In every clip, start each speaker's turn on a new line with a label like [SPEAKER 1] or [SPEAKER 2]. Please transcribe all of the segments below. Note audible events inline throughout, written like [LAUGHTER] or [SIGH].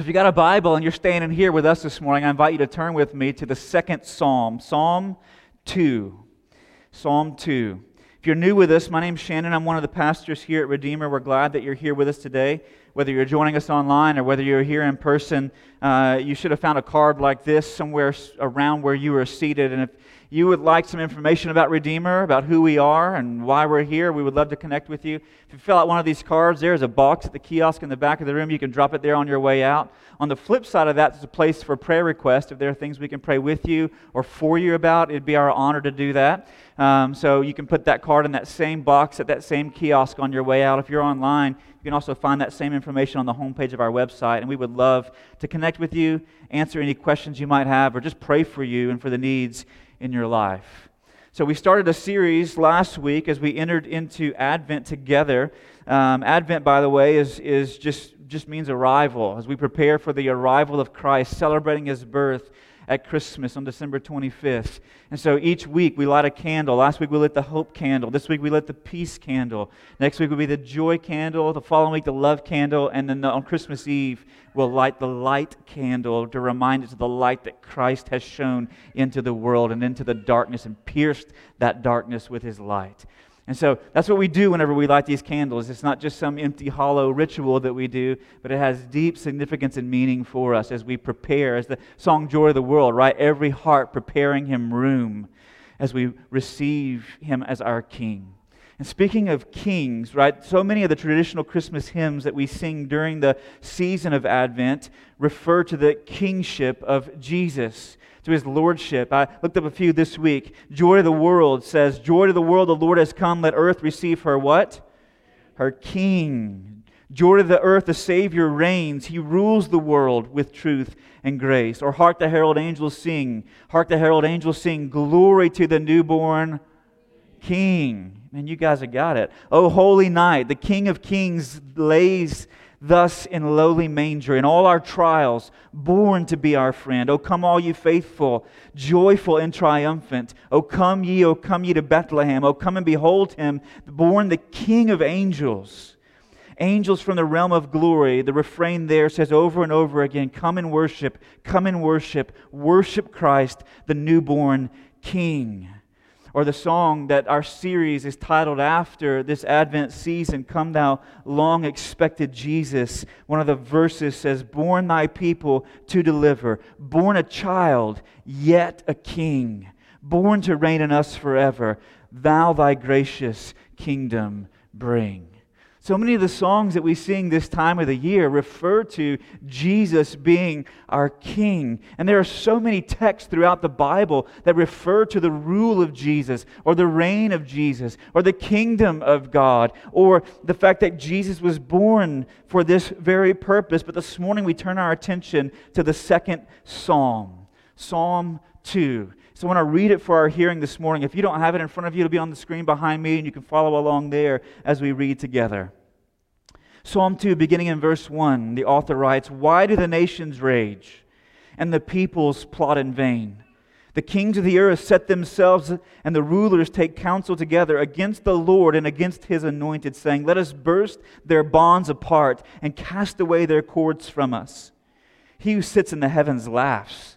[SPEAKER 1] If you got a Bible and you're standing here with us this morning, I invite you to turn with me to the second Psalm, Psalm 2. Psalm 2. If you're new with us, my name's Shannon. I'm one of the pastors here at Redeemer. We're glad that you're here with us today. Whether you're joining us online or whether you're here in person, uh, you should have found a card like this somewhere around where you are seated. And if you would like some information about Redeemer, about who we are and why we're here, we would love to connect with you. If you fill out one of these cards, there's a box at the kiosk in the back of the room. You can drop it there on your way out. On the flip side of that, there's a place for prayer requests. If there are things we can pray with you or for you about, it'd be our honor to do that. Um, so you can put that card in that same box at that same kiosk on your way out. If you're online, you can also find that same information on the homepage of our website. And we would love to connect with you, answer any questions you might have, or just pray for you and for the needs in your life. So, we started a series last week as we entered into Advent together. Um, Advent, by the way, is, is just, just means arrival. As we prepare for the arrival of Christ, celebrating his birth, at Christmas on December 25th. And so each week we light a candle. Last week we lit the hope candle. This week we lit the peace candle. Next week will be the joy candle. The following week, the love candle. And then on Christmas Eve, we'll light the light candle to remind us of the light that Christ has shone into the world and into the darkness and pierced that darkness with his light. And so that's what we do whenever we light these candles. It's not just some empty, hollow ritual that we do, but it has deep significance and meaning for us as we prepare, as the song Joy of the World, right? Every heart preparing Him room as we receive Him as our King. And speaking of kings, right, so many of the traditional Christmas hymns that we sing during the season of Advent refer to the kingship of Jesus to his lordship. I looked up a few this week. Joy to the world says, Joy to the world, the Lord has come. Let earth receive her what? Her king. Joy to the earth, the Savior reigns. He rules the world with truth and grace. Or hark the herald angels sing. Hark the herald angels sing. Glory to the newborn king. Man, you guys have got it. Oh, holy night, the King of kings lays thus in lowly manger, in all our trials, born to be our friend. O come, all you faithful, joyful and triumphant. O come ye, O come ye to Bethlehem. O come and behold him, born the King of angels. Angels from the realm of glory. The refrain there says over and over again Come and worship, come and worship, worship Christ, the newborn King or the song that our series is titled after this Advent season, Come Thou Long Expected Jesus. One of the verses says, Born thy people to deliver, born a child, yet a king, born to reign in us forever, thou thy gracious kingdom bring. So many of the songs that we sing this time of the year refer to Jesus being our King. And there are so many texts throughout the Bible that refer to the rule of Jesus, or the reign of Jesus, or the kingdom of God, or the fact that Jesus was born for this very purpose. But this morning we turn our attention to the second psalm, Psalm 2. So I want to read it for our hearing this morning. If you don't have it in front of you, it'll be on the screen behind me, and you can follow along there as we read together. Psalm 2, beginning in verse 1, the author writes Why do the nations rage and the peoples plot in vain? The kings of the earth set themselves, and the rulers take counsel together against the Lord and against his anointed, saying, Let us burst their bonds apart and cast away their cords from us. He who sits in the heavens laughs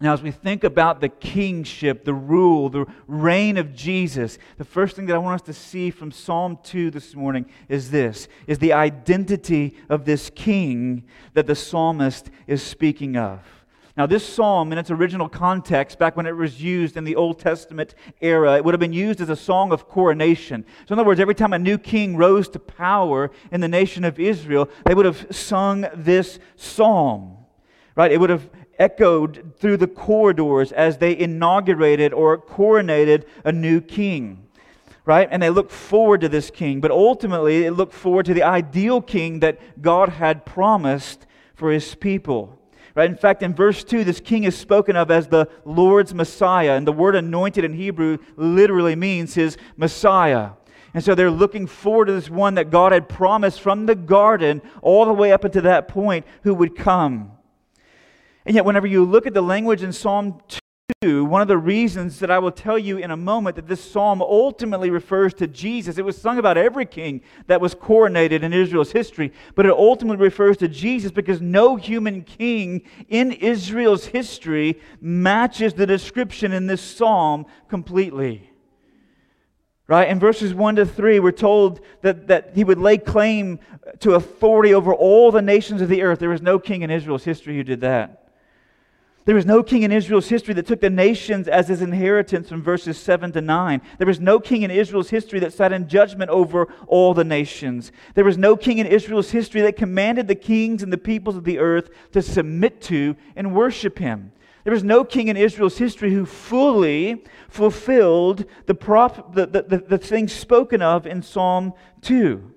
[SPEAKER 1] Now, as we think about the kingship, the rule, the reign of Jesus, the first thing that I want us to see from Psalm 2 this morning is this is the identity of this king that the psalmist is speaking of. Now, this psalm, in its original context, back when it was used in the Old Testament era, it would have been used as a song of coronation. So, in other words, every time a new king rose to power in the nation of Israel, they would have sung this psalm. Right? It would have echoed through the corridors as they inaugurated or coronated a new king. Right? And they looked forward to this king, but ultimately they looked forward to the ideal king that God had promised for his people. Right? In fact, in verse 2, this king is spoken of as the Lord's Messiah, and the word anointed in Hebrew literally means his Messiah. And so they're looking forward to this one that God had promised from the garden all the way up until that point who would come. And yet, whenever you look at the language in Psalm 2, one of the reasons that I will tell you in a moment that this psalm ultimately refers to Jesus, it was sung about every king that was coronated in Israel's history, but it ultimately refers to Jesus because no human king in Israel's history matches the description in this psalm completely. Right? In verses 1 to 3, we're told that, that he would lay claim to authority over all the nations of the earth. There was no king in Israel's history who did that. There was no king in Israel's history that took the nations as his inheritance from verses 7 to 9. There was no king in Israel's history that sat in judgment over all the nations. There was no king in Israel's history that commanded the kings and the peoples of the earth to submit to and worship him. There was no king in Israel's history who fully fulfilled the, prop, the, the, the, the things spoken of in Psalm 2.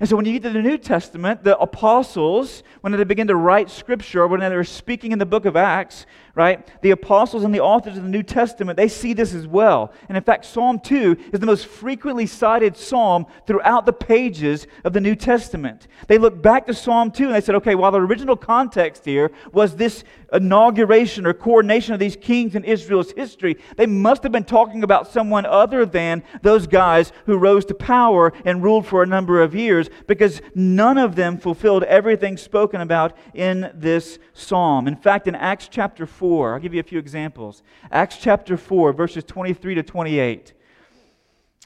[SPEAKER 1] And so when you get to the New Testament, the apostles, when they begin to write scripture, when they're speaking in the book of Acts, right, the apostles and the authors of the New Testament, they see this as well. And in fact, Psalm 2 is the most frequently cited psalm throughout the pages of the New Testament. They look back to Psalm 2 and they said, okay, while the original context here was this inauguration or coronation of these kings in Israel's history, they must have been talking about someone other than those guys who rose to power and ruled for a number of years because none of them fulfilled everything spoken about in this psalm. In fact, in Acts chapter 4, 4. I'll give you a few examples. Acts chapter 4, verses 23 to 28.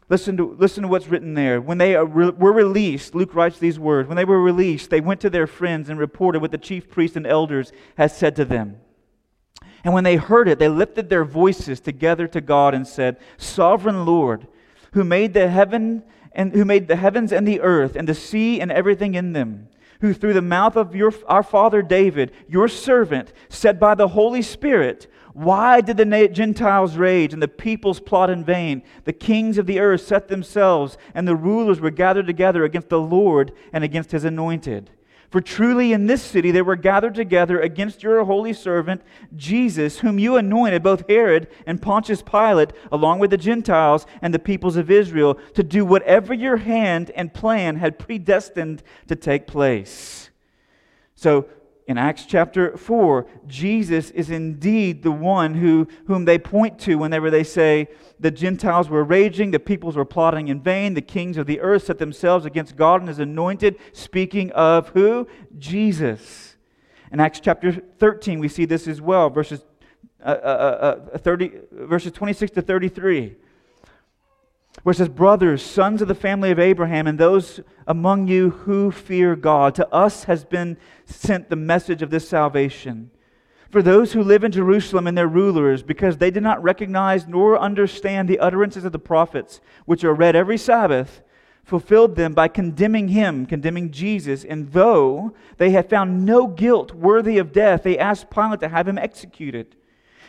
[SPEAKER 1] Listen to, listen to what's written there. When they were released, Luke writes these words When they were released, they went to their friends and reported what the chief priests and elders had said to them. And when they heard it, they lifted their voices together to God and said, Sovereign Lord, who made the heaven and who made the heavens and the earth and the sea and everything in them who through the mouth of your, our father David, your servant, said by the Holy Spirit, Why did the Gentiles rage and the peoples plot in vain? The kings of the earth set themselves, and the rulers were gathered together against the Lord and against his anointed. For truly in this city they were gathered together against your holy servant, Jesus, whom you anointed, both Herod and Pontius Pilate, along with the Gentiles and the peoples of Israel, to do whatever your hand and plan had predestined to take place. So in Acts chapter 4, Jesus is indeed the one who, whom they point to whenever they say, The Gentiles were raging, the peoples were plotting in vain, the kings of the earth set themselves against God and his anointed, speaking of who? Jesus. In Acts chapter 13, we see this as well, verses, uh, uh, uh, uh 30, verses 26 to 33 where it says, Brothers, sons of the family of Abraham, and those among you who fear God, to us has been sent the message of this salvation. For those who live in Jerusalem and their rulers, because they did not recognize nor understand the utterances of the prophets, which are read every Sabbath, fulfilled them by condemning him, condemning Jesus. And though they had found no guilt worthy of death, they asked Pilate to have him executed.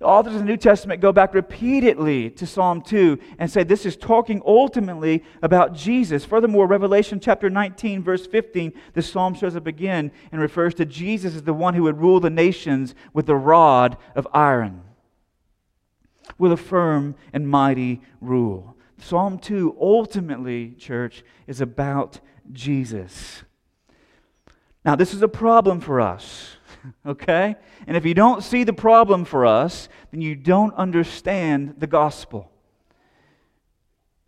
[SPEAKER 1] The authors of the New Testament go back repeatedly to Psalm 2 and say this is talking ultimately about Jesus. Furthermore, Revelation chapter 19, verse 15, the psalm shows up again and refers to Jesus as the one who would rule the nations with the rod of iron, with a firm and mighty rule. Psalm 2 ultimately, church, is about Jesus. Now, this is a problem for us [LAUGHS] okay? And if you don't see the problem for us, then you don't understand the gospel.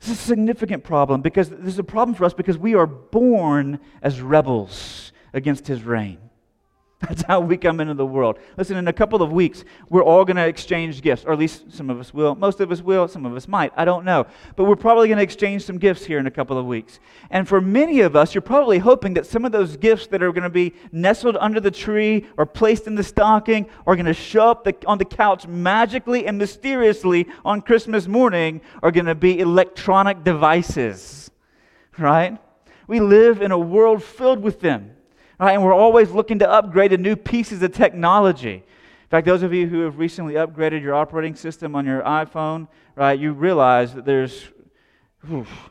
[SPEAKER 1] This is a significant problem because this is a problem for us because we are born as rebels against his reign. That's how we come into the world. Listen, in a couple of weeks, we're all going to exchange gifts, or at least some of us will. Most of us will, some of us might. I don't know. But we're probably going to exchange some gifts here in a couple of weeks. And for many of us, you're probably hoping that some of those gifts that are going to be nestled under the tree or placed in the stocking are going to show up the, on the couch magically and mysteriously on Christmas morning are going to be electronic devices, right? We live in a world filled with them. Right? And we're always looking to upgrade to new pieces of technology. In fact, those of you who have recently upgraded your operating system on your iPhone, right, you realize that there's,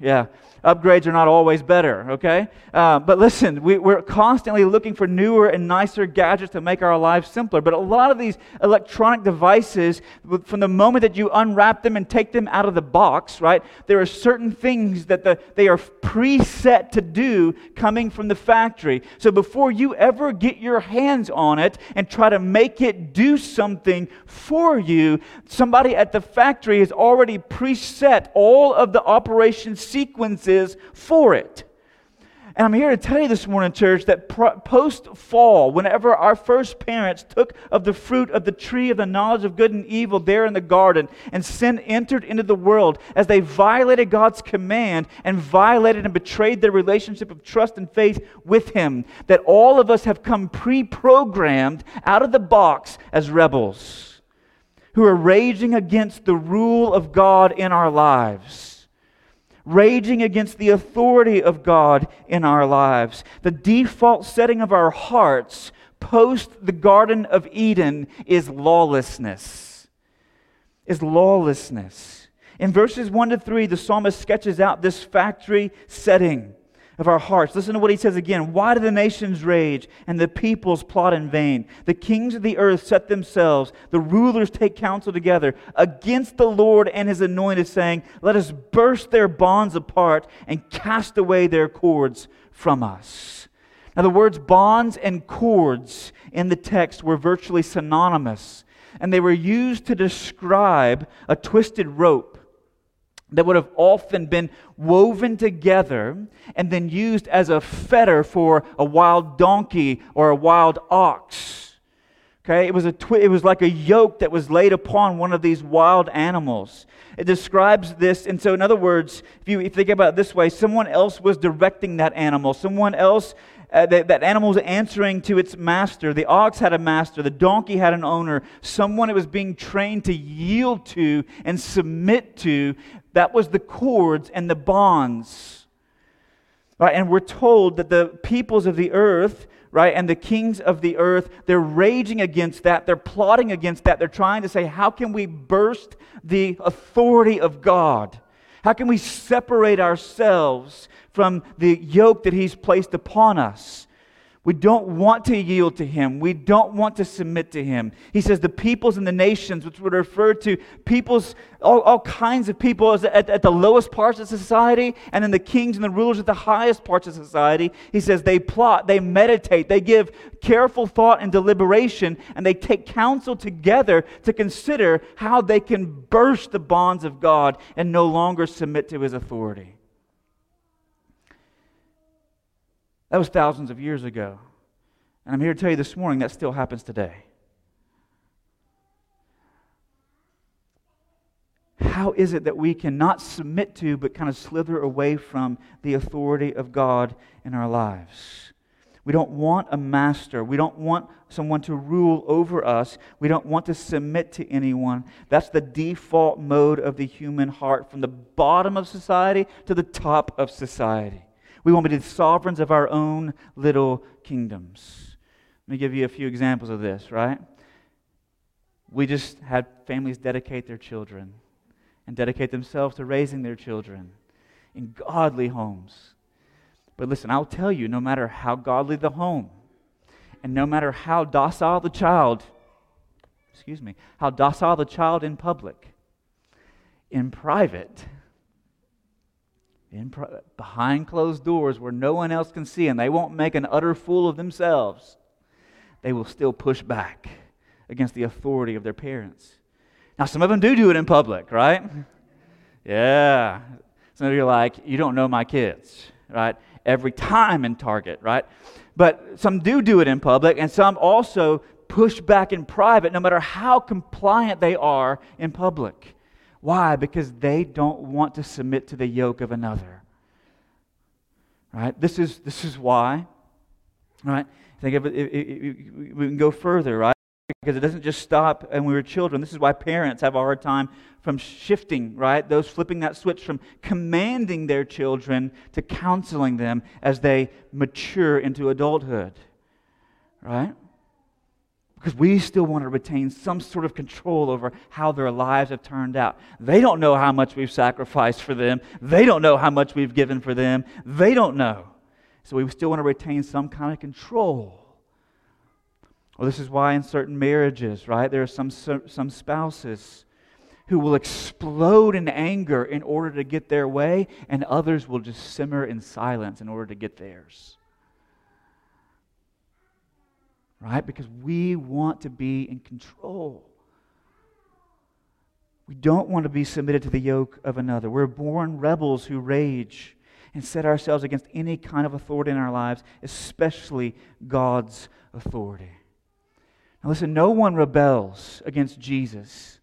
[SPEAKER 1] yeah, upgrades are not always better, okay? Uh, but listen, we, we're constantly looking for newer and nicer gadgets to make our lives simpler. But a lot of these electronic devices, from the moment that you unwrap them and take them out of the box, right, there are certain things that the, they are preset to do coming from the factory. So before you ever get your hands on it and try to make it do something for you, somebody at the factory has already preset all of the operation sequences is for it. And I'm here to tell you this morning, church, that post fall, whenever our first parents took of the fruit of the tree of the knowledge of good and evil there in the garden, and sin entered into the world, as they violated God's command and violated and betrayed their relationship of trust and faith with Him, that all of us have come pre programmed out of the box as rebels who are raging against the rule of God in our lives raging against the authority of God in our lives. The default setting of our hearts post the Garden of Eden is lawlessness. Is lawlessness. In verses 1 to 3, the psalmist sketches out this factory setting of our hearts. Listen to what he says again. Why do the nations rage and the peoples plot in vain? The kings of the earth set themselves, the rulers take counsel together against the Lord and his anointed, saying, Let us burst their bonds apart and cast away their cords from us. Now, the words bonds and cords in the text were virtually synonymous, and they were used to describe a twisted rope that would have often been woven together and then used as a fetter for a wild donkey or a wild ox. Okay, it was, a twi- it was like a yoke that was laid upon one of these wild animals. It describes this, and so in other words, if you, if you think about it this way, someone else was directing that animal. Someone else uh, that, that animal was answering to its master. The ox had a master, the donkey had an owner, someone it was being trained to yield to and submit to. That was the cords and the bonds. Right? And we're told that the peoples of the earth, right, and the kings of the earth, they're raging against that. They're plotting against that. They're trying to say, how can we burst the authority of God? How can we separate ourselves from the yoke that He's placed upon us. We don't want to yield to him. We don't want to submit to him. He says the peoples and the nations, which would refer to peoples, all, all kinds of people at, at the lowest parts of society, and then the kings and the rulers at the highest parts of society. He says they plot, they meditate, they give careful thought and deliberation, and they take counsel together to consider how they can burst the bonds of God and no longer submit to his authority. That was thousands of years ago. And I'm here to tell you this morning that still happens today. How is it that we cannot submit to but kind of slither away from the authority of God in our lives? We don't want a master. We don't want someone to rule over us. We don't want to submit to anyone. That's the default mode of the human heart from the bottom of society to the top of society. We want to be sovereigns of our own little kingdoms. Let me give you a few examples of this, right? We just had families dedicate their children and dedicate themselves to raising their children in godly homes. But listen, I'll tell you no matter how godly the home, and no matter how docile the child, excuse me, how docile the child in public, in private, in behind closed doors where no one else can see and they won't make an utter fool of themselves, they will still push back against the authority of their parents. Now, some of them do do it in public, right? Yeah. Some of you are like, you don't know my kids, right? Every time in Target, right? But some do do it in public, and some also push back in private, no matter how compliant they are in public. Why? Because they don't want to submit to the yoke of another. Right? This is, this is why. Right? Think of it, it, it, we can go further, right? Because it doesn't just stop when we were children. This is why parents have a hard time from shifting, right? Those flipping that switch from commanding their children to counseling them as they mature into adulthood, right? Because we still want to retain some sort of control over how their lives have turned out. They don't know how much we've sacrificed for them, they don't know how much we've given for them, they don't know. So we still want to retain some kind of control. Well, this is why in certain marriages, right, there are some, some spouses who will explode in anger in order to get their way, and others will just simmer in silence in order to get theirs right? Because we want to be in control. We don't want to be submitted to the yoke of another. We're born rebels who rage and set ourselves against any kind of authority in our lives, especially God's authority. Now, listen, no one rebels against Jesus.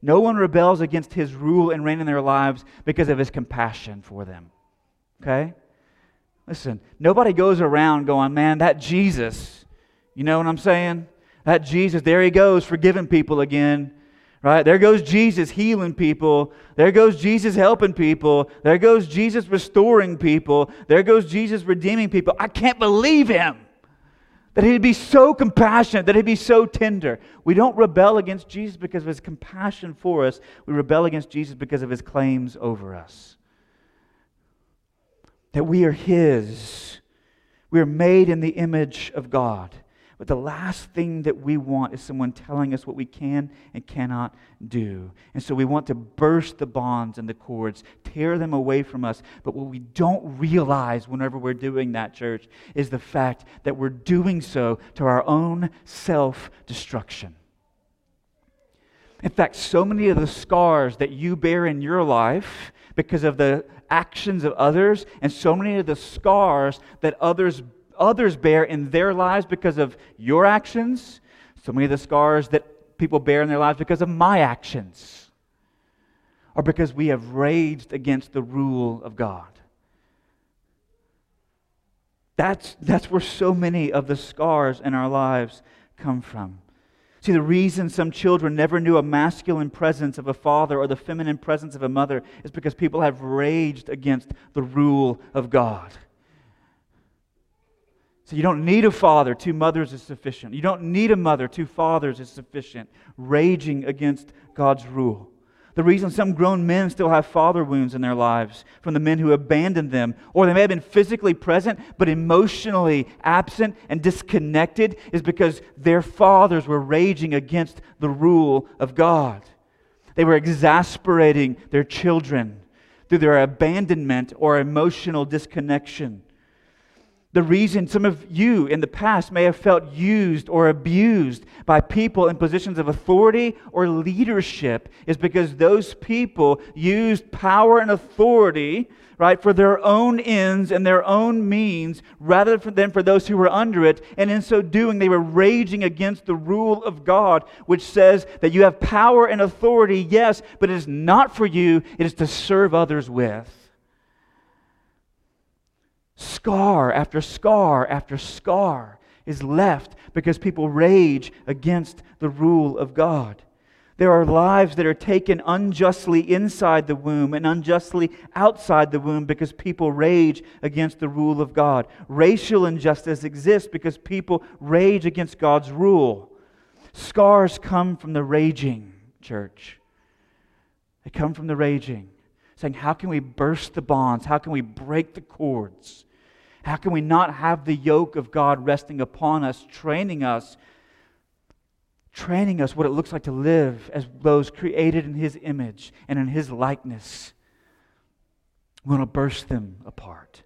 [SPEAKER 1] No one rebels against his rule and reign in their lives because of his compassion for them. Okay? Listen, nobody goes around going, man, that Jesus, you know what I'm saying? That Jesus, there he goes, forgiving people again. Right? There goes Jesus healing people. There goes Jesus helping people. There goes Jesus restoring people. There goes Jesus redeeming people. I can't believe him. That he'd be so compassionate, that he'd be so tender. We don't rebel against Jesus because of his compassion for us. We rebel against Jesus because of his claims over us. That we are his. We are made in the image of God. But the last thing that we want is someone telling us what we can and cannot do. And so we want to burst the bonds and the cords, tear them away from us. But what we don't realize whenever we're doing that, church, is the fact that we're doing so to our own self destruction. In fact, so many of the scars that you bear in your life because of the actions of others, and so many of the scars that others others bear in their lives because of your actions, so many of the scars that people bear in their lives because of my actions, or because we have raged against the rule of God. That's, that's where so many of the scars in our lives come from. See, the reason some children never knew a masculine presence of a father or the feminine presence of a mother is because people have raged against the rule of God. So you don't need a father, two mothers is sufficient. You don't need a mother, two fathers is sufficient. Raging against God's rule. The reason some grown men still have father wounds in their lives from the men who abandoned them, or they may have been physically present but emotionally absent and disconnected, is because their fathers were raging against the rule of God. They were exasperating their children through their abandonment or emotional disconnection. The reason some of you in the past may have felt used or abused by people in positions of authority or leadership is because those people used power and authority, right, for their own ends and their own means rather than for those who were under it. And in so doing, they were raging against the rule of God, which says that you have power and authority, yes, but it is not for you, it is to serve others with. Scar after scar after scar is left because people rage against the rule of God. There are lives that are taken unjustly inside the womb and unjustly outside the womb because people rage against the rule of God. Racial injustice exists because people rage against God's rule. Scars come from the raging, church. They come from the raging, saying, How can we burst the bonds? How can we break the cords? How can we not have the yoke of God resting upon us, training us, training us what it looks like to live as those created in His image and in His likeness? We want to burst them apart.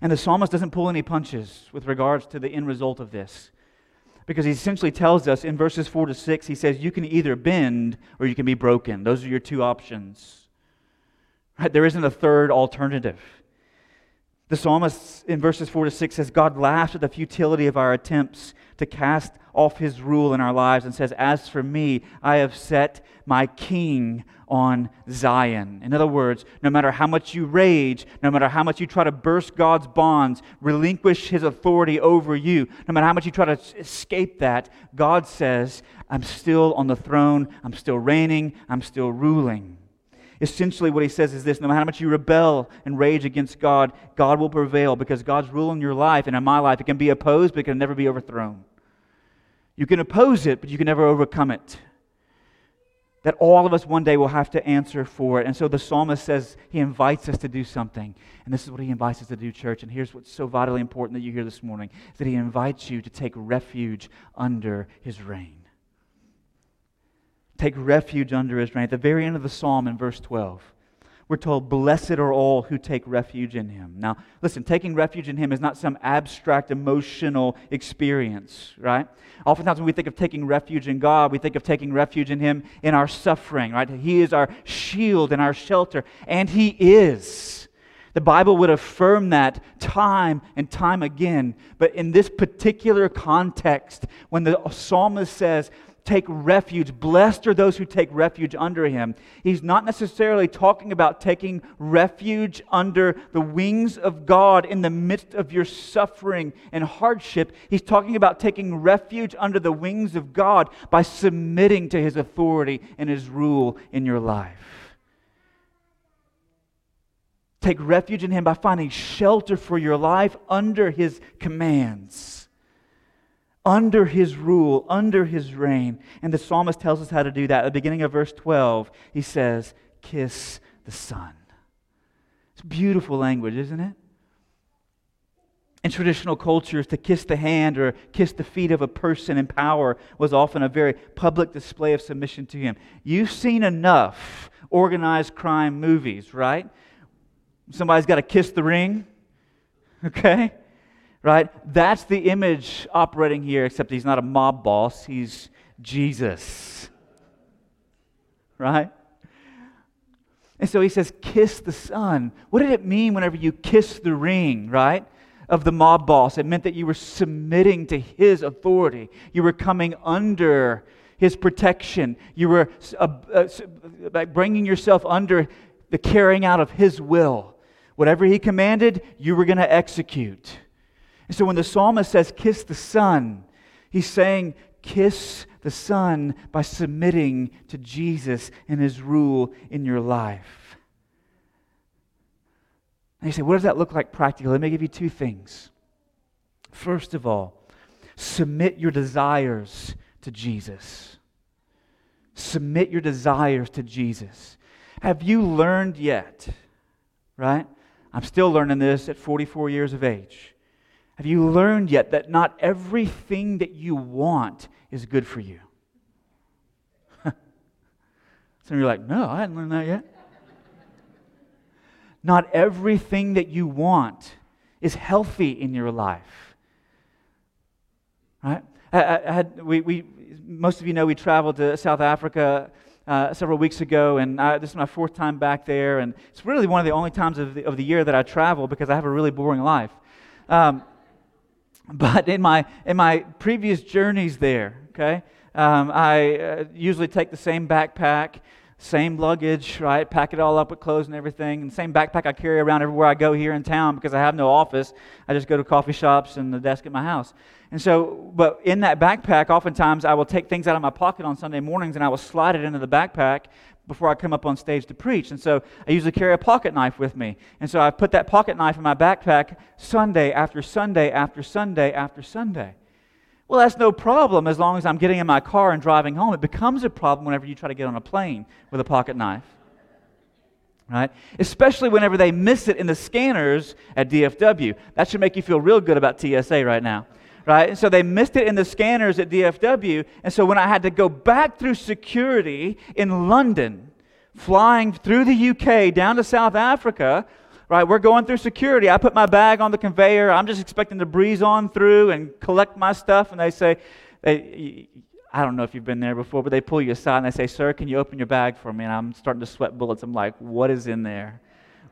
[SPEAKER 1] And the psalmist doesn't pull any punches with regards to the end result of this. Because he essentially tells us in verses 4 to 6, he says, You can either bend or you can be broken. Those are your two options. Right? There isn't a third alternative. The psalmist in verses 4 to 6 says, God laughs at the futility of our attempts to cast off his rule in our lives and says, As for me, I have set my king on Zion. In other words, no matter how much you rage, no matter how much you try to burst God's bonds, relinquish his authority over you, no matter how much you try to escape that, God says, I'm still on the throne, I'm still reigning, I'm still ruling. Essentially, what he says is this no matter how much you rebel and rage against God, God will prevail because God's rule in your life and in my life, it can be opposed, but it can never be overthrown. You can oppose it, but you can never overcome it. That all of us one day will have to answer for it. And so the psalmist says he invites us to do something. And this is what he invites us to do, church. And here's what's so vitally important that you hear this morning is that he invites you to take refuge under his reign take refuge under his reign. At the very end of the psalm in verse 12, we're told, Blessed are all who take refuge in him. Now, listen, taking refuge in him is not some abstract emotional experience, right? Oftentimes, when we think of taking refuge in God, we think of taking refuge in him in our suffering, right? He is our shield and our shelter, and he is. The Bible would affirm that time and time again. But in this particular context, when the psalmist says, take refuge. Blessed are those who take refuge under him. He's not necessarily talking about taking refuge under the wings of God in the midst of your suffering and hardship. He's talking about taking refuge under the wings of God by submitting to his authority and his rule in your life. Take refuge in him by finding shelter for your life under his commands under his rule, under his reign. And the psalmist tells us how to do that. At the beginning of verse 12, he says, Kiss the Son. It's beautiful language, isn't it? In traditional cultures, to kiss the hand or kiss the feet of a person in power was often a very public display of submission to him. You've seen enough organized crime movies, right? Somebody's got to kiss the ring, [LAUGHS] okay? Right? That's the image operating here, except he's not a mob boss, he's Jesus, right? And so he says, kiss the son. What did it mean whenever you kiss the ring, right? Of the mob boss. It meant that you were submitting to his authority. You were coming under his protection. You were uh, uh, bringing yourself under the carrying out of his will. Whatever he commanded, you were going to execute. And so when the psalmist says, kiss the Son, he's saying, kiss the Son by submitting to Jesus and his rule in your life. And you say, what does that look like practically? Let me give you two things. First of all, submit your desires to Jesus. Submit your desires to Jesus. Have you learned yet? Right? I'm still learning this at 44 years of age. Have you learned yet that not everything that you want is good for you? [LAUGHS] Some of you are like, no, I hadn't learned that yet. not everything that you want is healthy in your life. Right? I, I had, we, we, most of you know we traveled to South Africa uh, several weeks ago, and I, this is my fourth time back there, and it's really one of the only times of the, of the year that I travel because I have a really boring life. Um, but in my, in my previous journeys there, okay, um, I uh, usually take the same backpack, same luggage, right? Pack it all up with clothes and everything. And same backpack I carry around everywhere I go here in town because I have no office. I just go to coffee shops and the desk at my house. And so, but in that backpack, oftentimes I will take things out of my pocket on Sunday mornings and I will slide it into the backpack before I come up on stage to preach. And so I usually carry a pocket knife with me. And so I put that pocket knife in my backpack Sunday after Sunday after Sunday after Sunday. Well, that's no problem as long as I'm getting in my car and driving home. It becomes a problem whenever you try to get on a plane with a pocket knife. Right? Especially whenever they miss it in the scanners at DFW. That should make you feel real good about TSA right now right? So they missed it in the scanners at DFW. And so when I had to go back through security in London, flying through the UK down to South Africa, right? We're going through security. I put my bag on the conveyor. I'm just expecting to breeze on through and collect my stuff. And they say, they, I don't know if you've been there before, but they pull you aside and they say, Sir, can you open your bag for me? And I'm starting to sweat bullets. I'm like, What is in there?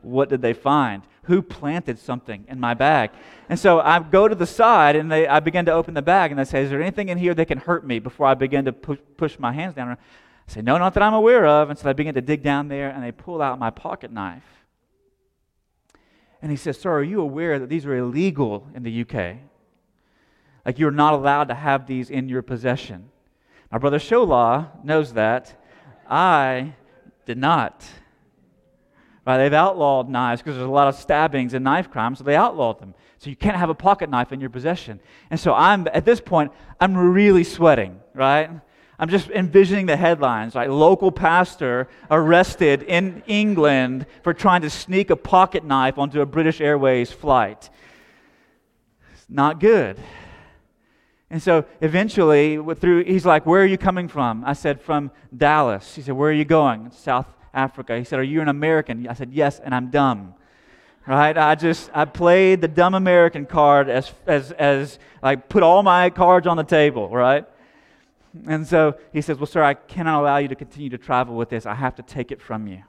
[SPEAKER 1] What did they find? Who planted something in my bag? And so I go to the side and they, I begin to open the bag and they say, Is there anything in here that can hurt me before I begin to push, push my hands down? I say, No, not that I'm aware of. And so I begin to dig down there and they pull out my pocket knife. And he says, Sir, are you aware that these are illegal in the UK? Like you're not allowed to have these in your possession. My brother Shola knows that. I did not. Right, they've outlawed knives because there's a lot of stabbings and knife crimes, so they outlawed them. So you can't have a pocket knife in your possession. And so I'm at this point, I'm really sweating, right? I'm just envisioning the headlines, right? Local pastor arrested in England for trying to sneak a pocket knife onto a British Airways flight. It's not good. And so eventually, through, he's like, Where are you coming from? I said, From Dallas. He said, Where are you going? South Africa. He said, Are you an American? I said, Yes, and I'm dumb. Right? I just, I played the dumb American card as, as, as I put all my cards on the table, right? And so he says, Well, sir, I cannot allow you to continue to travel with this. I have to take it from you.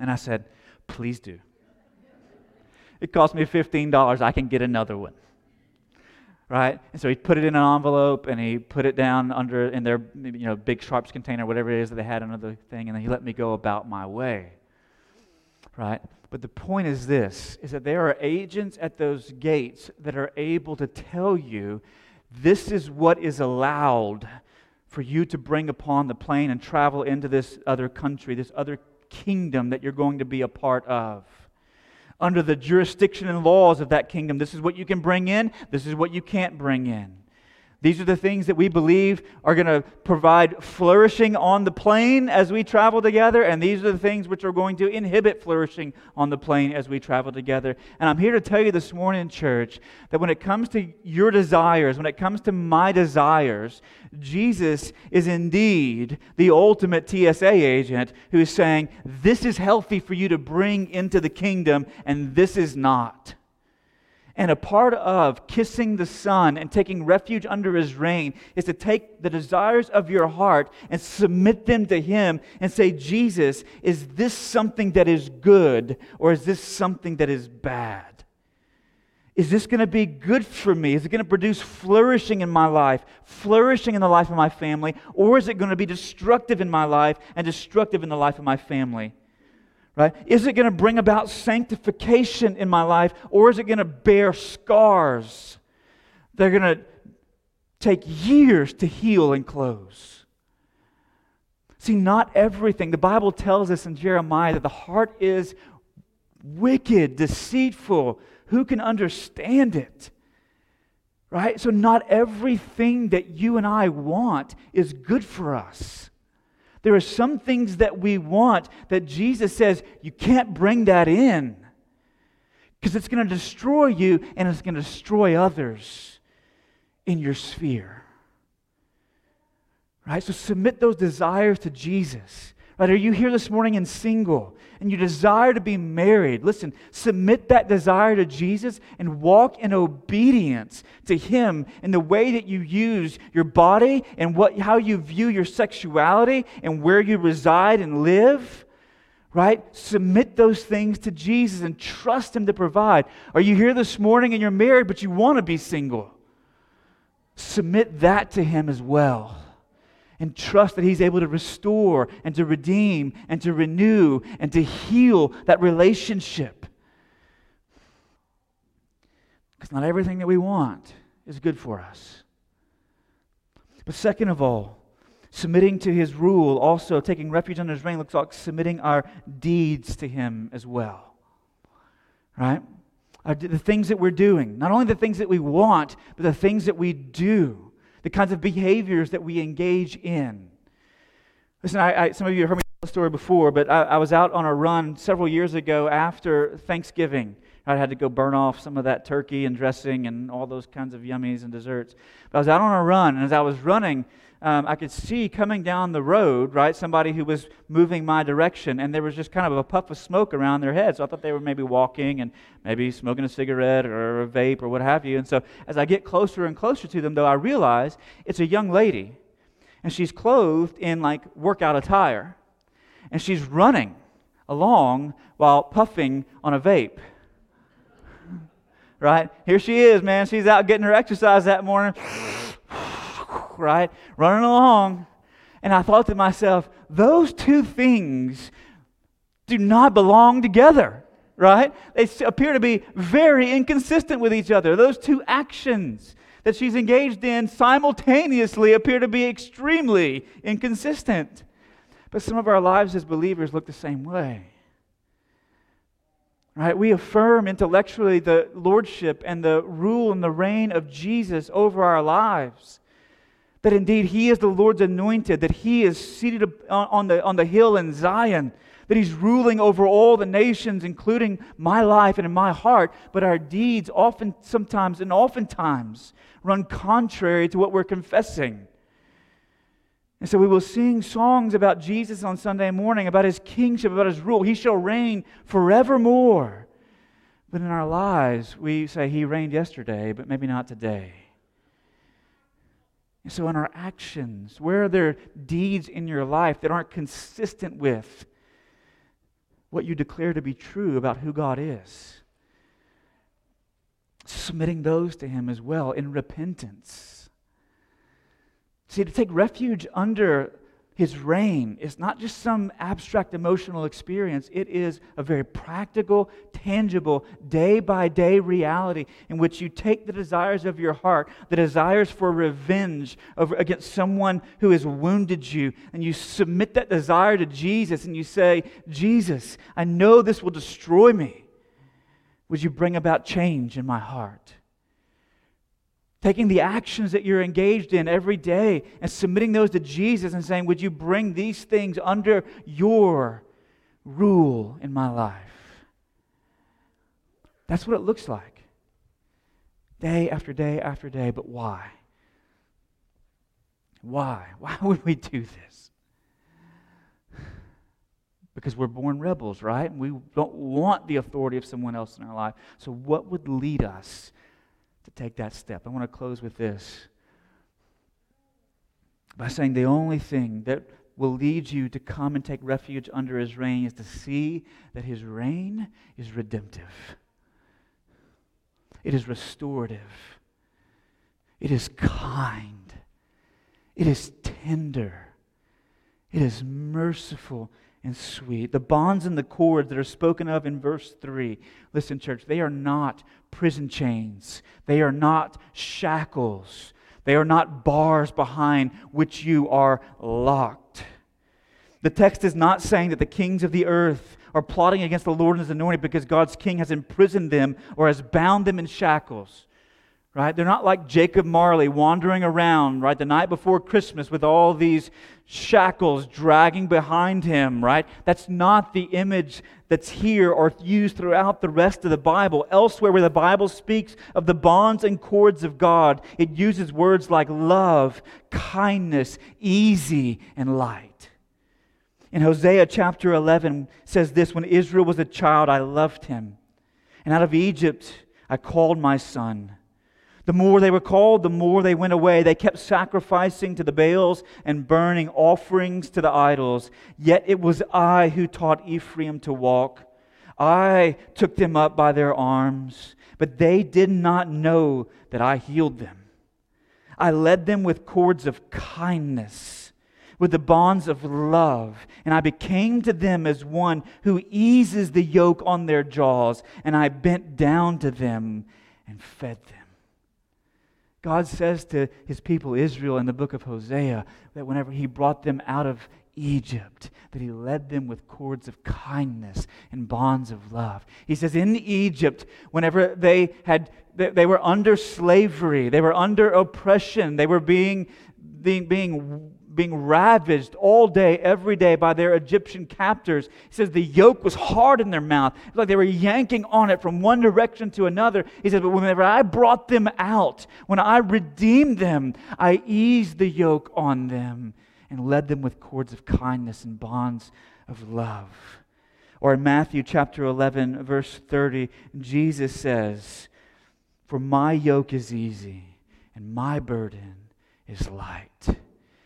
[SPEAKER 1] And I said, Please do. It cost me $15. I can get another one right? And so he put it in an envelope and he put it down under in their you know big sharps container, whatever it is that they had under the thing, and then he let me go about my way. Right? But the point is this is that there are agents at those gates that are able to tell you this is what is allowed for you to bring upon the plane and travel into this other country, this other kingdom that you're going to be a part of under the jurisdiction and laws of that kingdom. This is what you can bring in, this is what you can't bring in. These are the things that we believe are going to provide flourishing on the plane as we travel together, and these are the things which are going to inhibit flourishing on the plane as we travel together. And I'm here to tell you this morning, church, that when it comes to your desires, when it comes to my desires, Jesus is indeed the ultimate TSA agent who is saying, This is healthy for you to bring into the kingdom, and this is not. And a part of kissing the Son and taking refuge under His reign is to take the desires of your heart and submit them to Him and say, Jesus, is this something that is good or is this something that is bad? Is this going to be good for me? Is it going to produce flourishing in my life, flourishing in the life of my family, or is it going to be destructive in my life and destructive in the life of my family? Right? Is it going to bring about sanctification in my life or is it going to bear scars? They're going to take years to heal and close. See, not everything. The Bible tells us in Jeremiah that the heart is wicked, deceitful. Who can understand it? Right? So, not everything that you and I want is good for us. There are some things that we want that Jesus says you can't bring that in because it's going to destroy you and it's going to destroy others in your sphere. Right? So submit those desires to Jesus. Right? Are you here this morning and single and you desire to be married? Listen, submit that desire to Jesus and walk in obedience to Him in the way that you use your body and what, how you view your sexuality and where you reside and live. Right? Submit those things to Jesus and trust Him to provide. Are you here this morning and you're married, but you want to be single? Submit that to Him as well and trust that He's able to restore and to redeem and to renew and to heal that relationship. Because not everything that we want is good for us. But second of all, submitting to His rule, also taking refuge under His reign, looks like submitting our deeds to Him as well. Right? The things that we're doing, not only the things that we want, but the things that we do the kinds of behaviors that we engage in. Listen, I, I, some of you have heard me tell the story before, but I, I was out on a run several years ago after Thanksgiving I had to go burn off some of that turkey and dressing and all those kinds of yummies and desserts. But I was out on a run, and as I was running, um, I could see coming down the road, right, somebody who was moving my direction, and there was just kind of a puff of smoke around their head. So I thought they were maybe walking and maybe smoking a cigarette or a vape or what have you. And so as I get closer and closer to them, though, I realize it's a young lady, and she's clothed in like workout attire, and she's running along while puffing on a vape [LAUGHS] right? Here she is, man. She's out getting her exercise that morning, right? Running along. And I thought to myself, those two things do not belong together, right? They appear to be very inconsistent with each other. Those two actions that she's engaged in simultaneously appear to be extremely inconsistent. But some of our lives as believers look the same way. Right? We affirm intellectually the lordship and the rule and the reign of Jesus over our lives. That indeed He is the Lord's anointed, that He is seated on the, on the hill in Zion, that He's ruling over all the nations, including my life and in my heart. But our deeds often, sometimes, and oftentimes run contrary to what we're confessing. And so we will sing songs about Jesus on Sunday morning, about his kingship, about his rule. He shall reign forevermore. But in our lives, we say he reigned yesterday, but maybe not today. And so in our actions, where are there deeds in your life that aren't consistent with what you declare to be true about who God is? Submitting those to him as well in repentance See, to take refuge under his reign is not just some abstract emotional experience. It is a very practical, tangible, day by day reality in which you take the desires of your heart, the desires for revenge over, against someone who has wounded you, and you submit that desire to Jesus and you say, Jesus, I know this will destroy me. Would you bring about change in my heart? Taking the actions that you're engaged in every day and submitting those to Jesus and saying, Would you bring these things under your rule in my life? That's what it looks like. Day after day after day. But why? Why? [LAUGHS] Why would we do this? Because we're born rebels, right? And we don't want the authority of someone else in our life. So, what would lead us to take that step. I want to close with this by saying the only thing that will lead you to come and take refuge under his reign is to see that his reign is redemptive, it is restorative, it is kind, it is tender, it is merciful and sweet. The bonds and the cords that are spoken of in verse 3, listen, church, they are not prison chains, they are not shackles, they are not bars behind which you are locked. The text is not saying that the kings of the earth are plotting against the Lord and his anointed because God's king has imprisoned them or has bound them in shackles right? They're not like Jacob Marley wandering around, right, the night before Christmas with all these shackles dragging behind him, right? That's not the image that's here or used throughout the rest of the Bible. Elsewhere, where the Bible speaks of the bonds and cords of God, it uses words like love, kindness, easy, and light. In Hosea chapter 11 says this When Israel was a child, I loved him. And out of Egypt, I called my son. The more they were called, the more they went away. They kept sacrificing to the Baals and burning offerings to the idols. Yet it was I who taught Ephraim to walk. I took them up by their arms, but they did not know that I healed them. I led them with cords of kindness, with the bonds of love, and I became to them as one who eases the yoke on their jaws, and I bent down to them and fed them. God says to his people Israel in the book of Hosea that whenever he brought them out of Egypt, that he led them with cords of kindness and bonds of love. He says in Egypt, whenever they had they were under slavery, they were under oppression, they were being being, being being ravaged all day, every day by their Egyptian captors. He says the yoke was hard in their mouth. It's like they were yanking on it from one direction to another. He says, But whenever I brought them out, when I redeemed them, I eased the yoke on them and led them with cords of kindness and bonds of love. Or in Matthew chapter 11, verse 30, Jesus says, For my yoke is easy and my burden is light.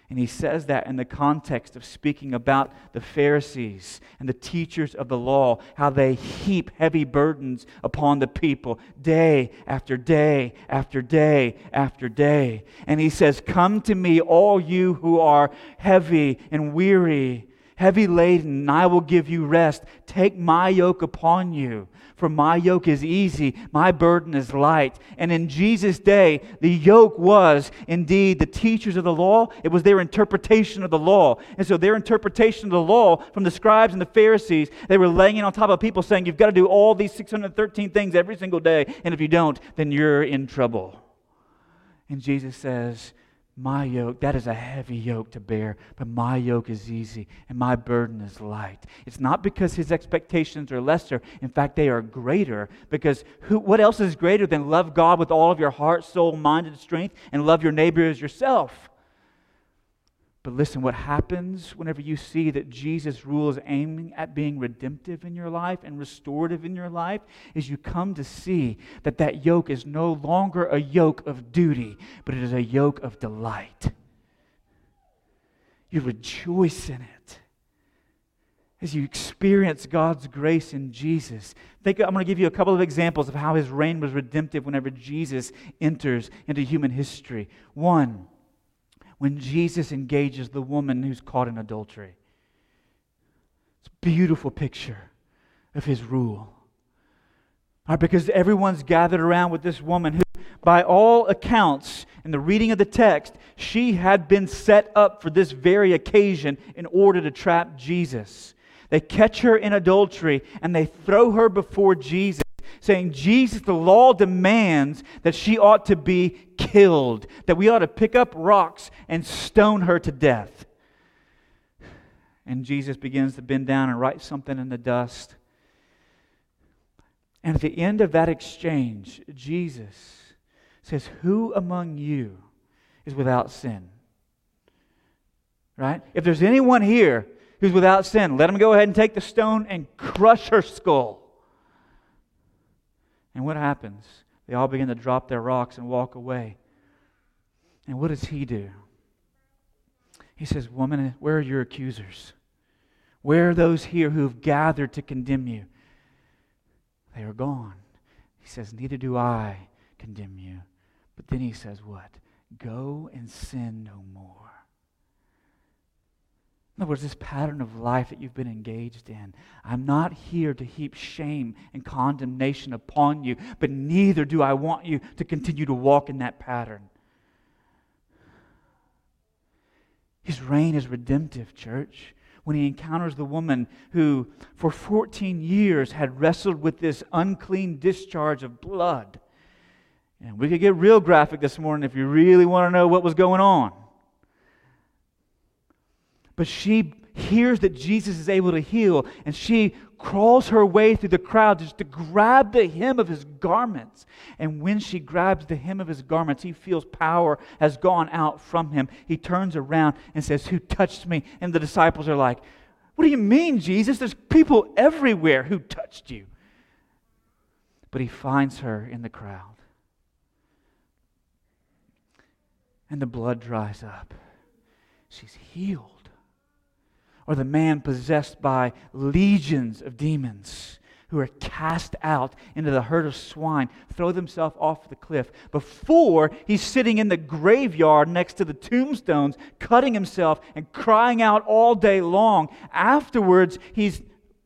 [SPEAKER 1] And he says that in the context of speaking about the Pharisees and the teachers of the law, how they heap heavy burdens upon the people day after day after day after day. And he says, Come to me, all you who are heavy and weary, heavy laden, and I will give you rest. Take my yoke upon you. For my yoke is easy, my burden is light. And in Jesus' day, the yoke was indeed the teachers of the law. It was their interpretation of the law. And so their interpretation of the law from the scribes and the Pharisees, they were laying it on top of people saying, You've got to do all these 613 things every single day. And if you don't, then you're in trouble. And Jesus says, my yoke, that is a heavy yoke to bear, but my yoke is easy and my burden is light. It's not because his expectations are lesser. In fact, they are greater because who, what else is greater than love God with all of your heart, soul, mind, and strength and love your neighbor as yourself? But listen, what happens whenever you see that Jesus' rule is aiming at being redemptive in your life and restorative in your life is you come to see that that yoke is no longer a yoke of duty, but it is a yoke of delight. You rejoice in it as you experience God's grace in Jesus. Think, I'm going to give you a couple of examples of how his reign was redemptive whenever Jesus enters into human history. One, when Jesus engages the woman who's caught in adultery. It's a beautiful picture of his rule. Right, because everyone's gathered around with this woman who, by all accounts, in the reading of the text, she had been set up for this very occasion in order to trap Jesus. They catch her in adultery and they throw her before Jesus saying, Jesus, the law demands that she ought to be killed, that we ought to pick up rocks and stone her to death. And Jesus begins to bend down and write something in the dust. And at the end of that exchange, Jesus says, Who among you is without sin? Right? If there's anyone here who's without sin, let him go ahead and take the stone and crush her skull. And what happens? They all begin to drop their rocks and walk away. And what does he do? He says, Woman, where are your accusers? Where are those here who have gathered to condemn you? They are gone. He says, Neither do I condemn you. But then he says, What? Go and sin no more. In other words, this pattern of life that you've been engaged in. I'm not here to heap shame and condemnation upon you, but neither do I want you to continue to walk in that pattern. His reign is redemptive, church. When he encounters the woman who, for 14 years, had wrestled with this unclean discharge of blood. And we could get real graphic this morning if you really want to know what was going on. But she hears that Jesus is able to heal, and she crawls her way through the crowd just to grab the hem of his garments. And when she grabs the hem of his garments, he feels power has gone out from him. He turns around and says, Who touched me? And the disciples are like, What do you mean, Jesus? There's people everywhere who touched you. But he finds her in the crowd. And the blood dries up. She's healed or the man possessed by legions of demons who are cast out into the herd of swine, throw themselves off the cliff. Before he's sitting in the graveyard next to the tombstones, cutting himself and crying out all day long. Afterwards, he's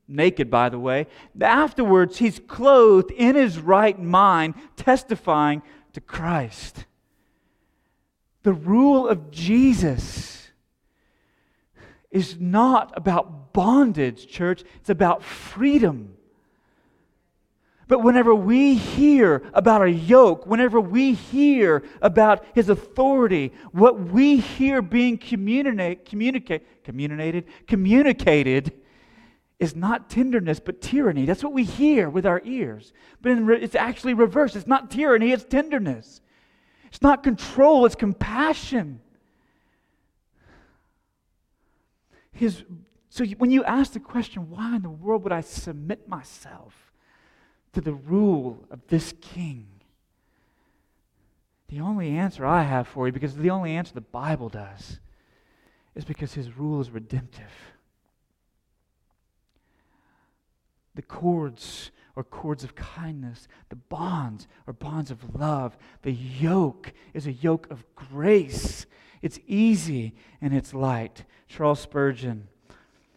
[SPEAKER 1] naked, by the way. Afterwards, he's clothed in his right mind, testifying to Christ. The rule of Jesus is not about bondage, church. It's about freedom. But whenever we hear about a yoke, whenever we hear about his authority, what we hear being communicate, communicate, communicated, communicated is not tenderness, but tyranny. That's what we hear with our ears. But it's actually reversed. It's not tyranny, it's tenderness. It's not control, it's compassion. His, so when you ask the question, why in the world would I submit myself to the rule of this king? The only answer I have for you, because the only answer the Bible does, is because his rule is redemptive. The cords are cords of kindness. The bonds are bonds of love. The yoke is a yoke of grace. It's easy and it's light. Charles Spurgeon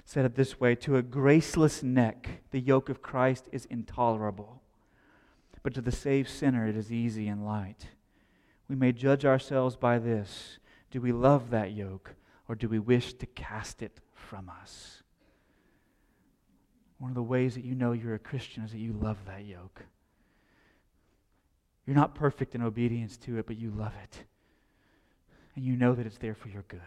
[SPEAKER 1] said it this way To a graceless neck, the yoke of Christ is intolerable. But to the saved sinner, it is easy and light. We may judge ourselves by this Do we love that yoke, or do we wish to cast it from us? One of the ways that you know you're a Christian is that you love that yoke. You're not perfect in obedience to it, but you love it. And you know that it's there for your good.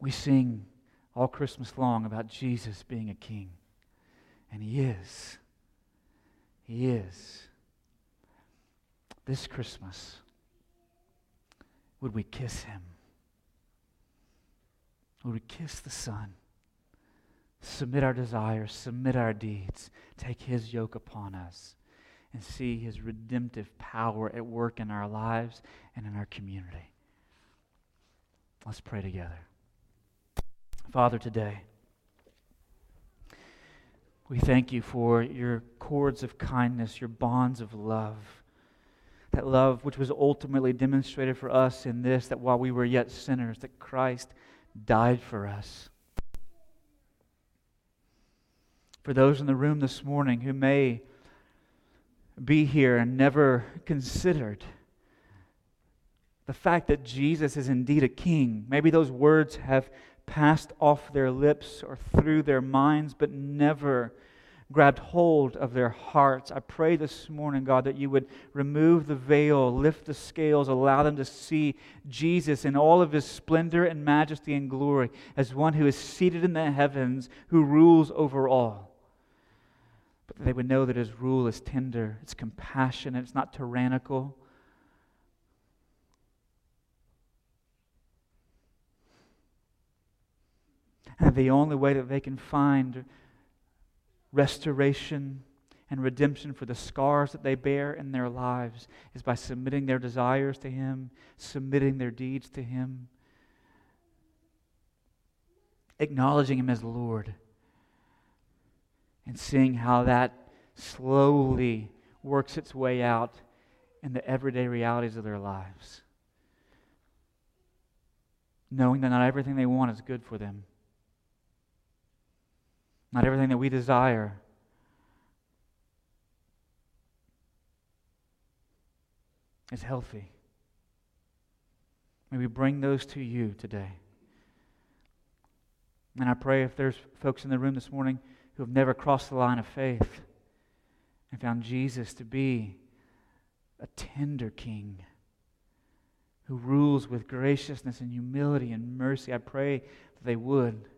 [SPEAKER 1] We sing all Christmas long about Jesus being a king. And he is. He is. This Christmas, would we kiss him? Would we kiss the Son? Submit our desires, submit our deeds, take His yoke upon us, and see His redemptive power at work in our lives and in our community. Let's pray together. Father, today, we thank you for your cords of kindness, your bonds of love. That love which was ultimately demonstrated for us in this that while we were yet sinners, that Christ died for us. For those in the room this morning who may be here and never considered the fact that Jesus is indeed a king, maybe those words have passed off their lips or through their minds, but never grabbed hold of their hearts. I pray this morning, God, that you would remove the veil, lift the scales, allow them to see Jesus in all of his splendor and majesty and glory as one who is seated in the heavens, who rules over all. But they would know that his rule is tender, it's compassionate, it's not tyrannical. And the only way that they can find restoration and redemption for the scars that they bear in their lives is by submitting their desires to Him, submitting their deeds to Him, acknowledging Him as Lord, and seeing how that slowly works its way out in the everyday realities of their lives. Knowing that not everything they want is good for them. Not everything that we desire. is healthy. May we bring those to you today. And I pray if there's folks in the room this morning who have never crossed the line of faith and found Jesus to be a tender king who rules with graciousness and humility and mercy, I pray that they would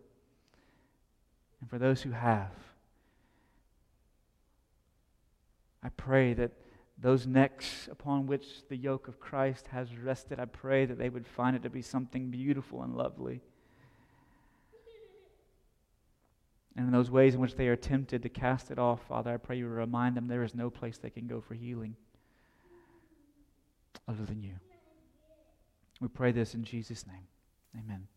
[SPEAKER 1] and for those who have. I pray that those necks upon which the yoke of Christ has rested, I pray that they would find it to be something beautiful and lovely. And in those ways in which they are tempted to cast it off, Father, I pray you remind them there is no place they can go for healing other than you. We pray this in Jesus' name. Amen.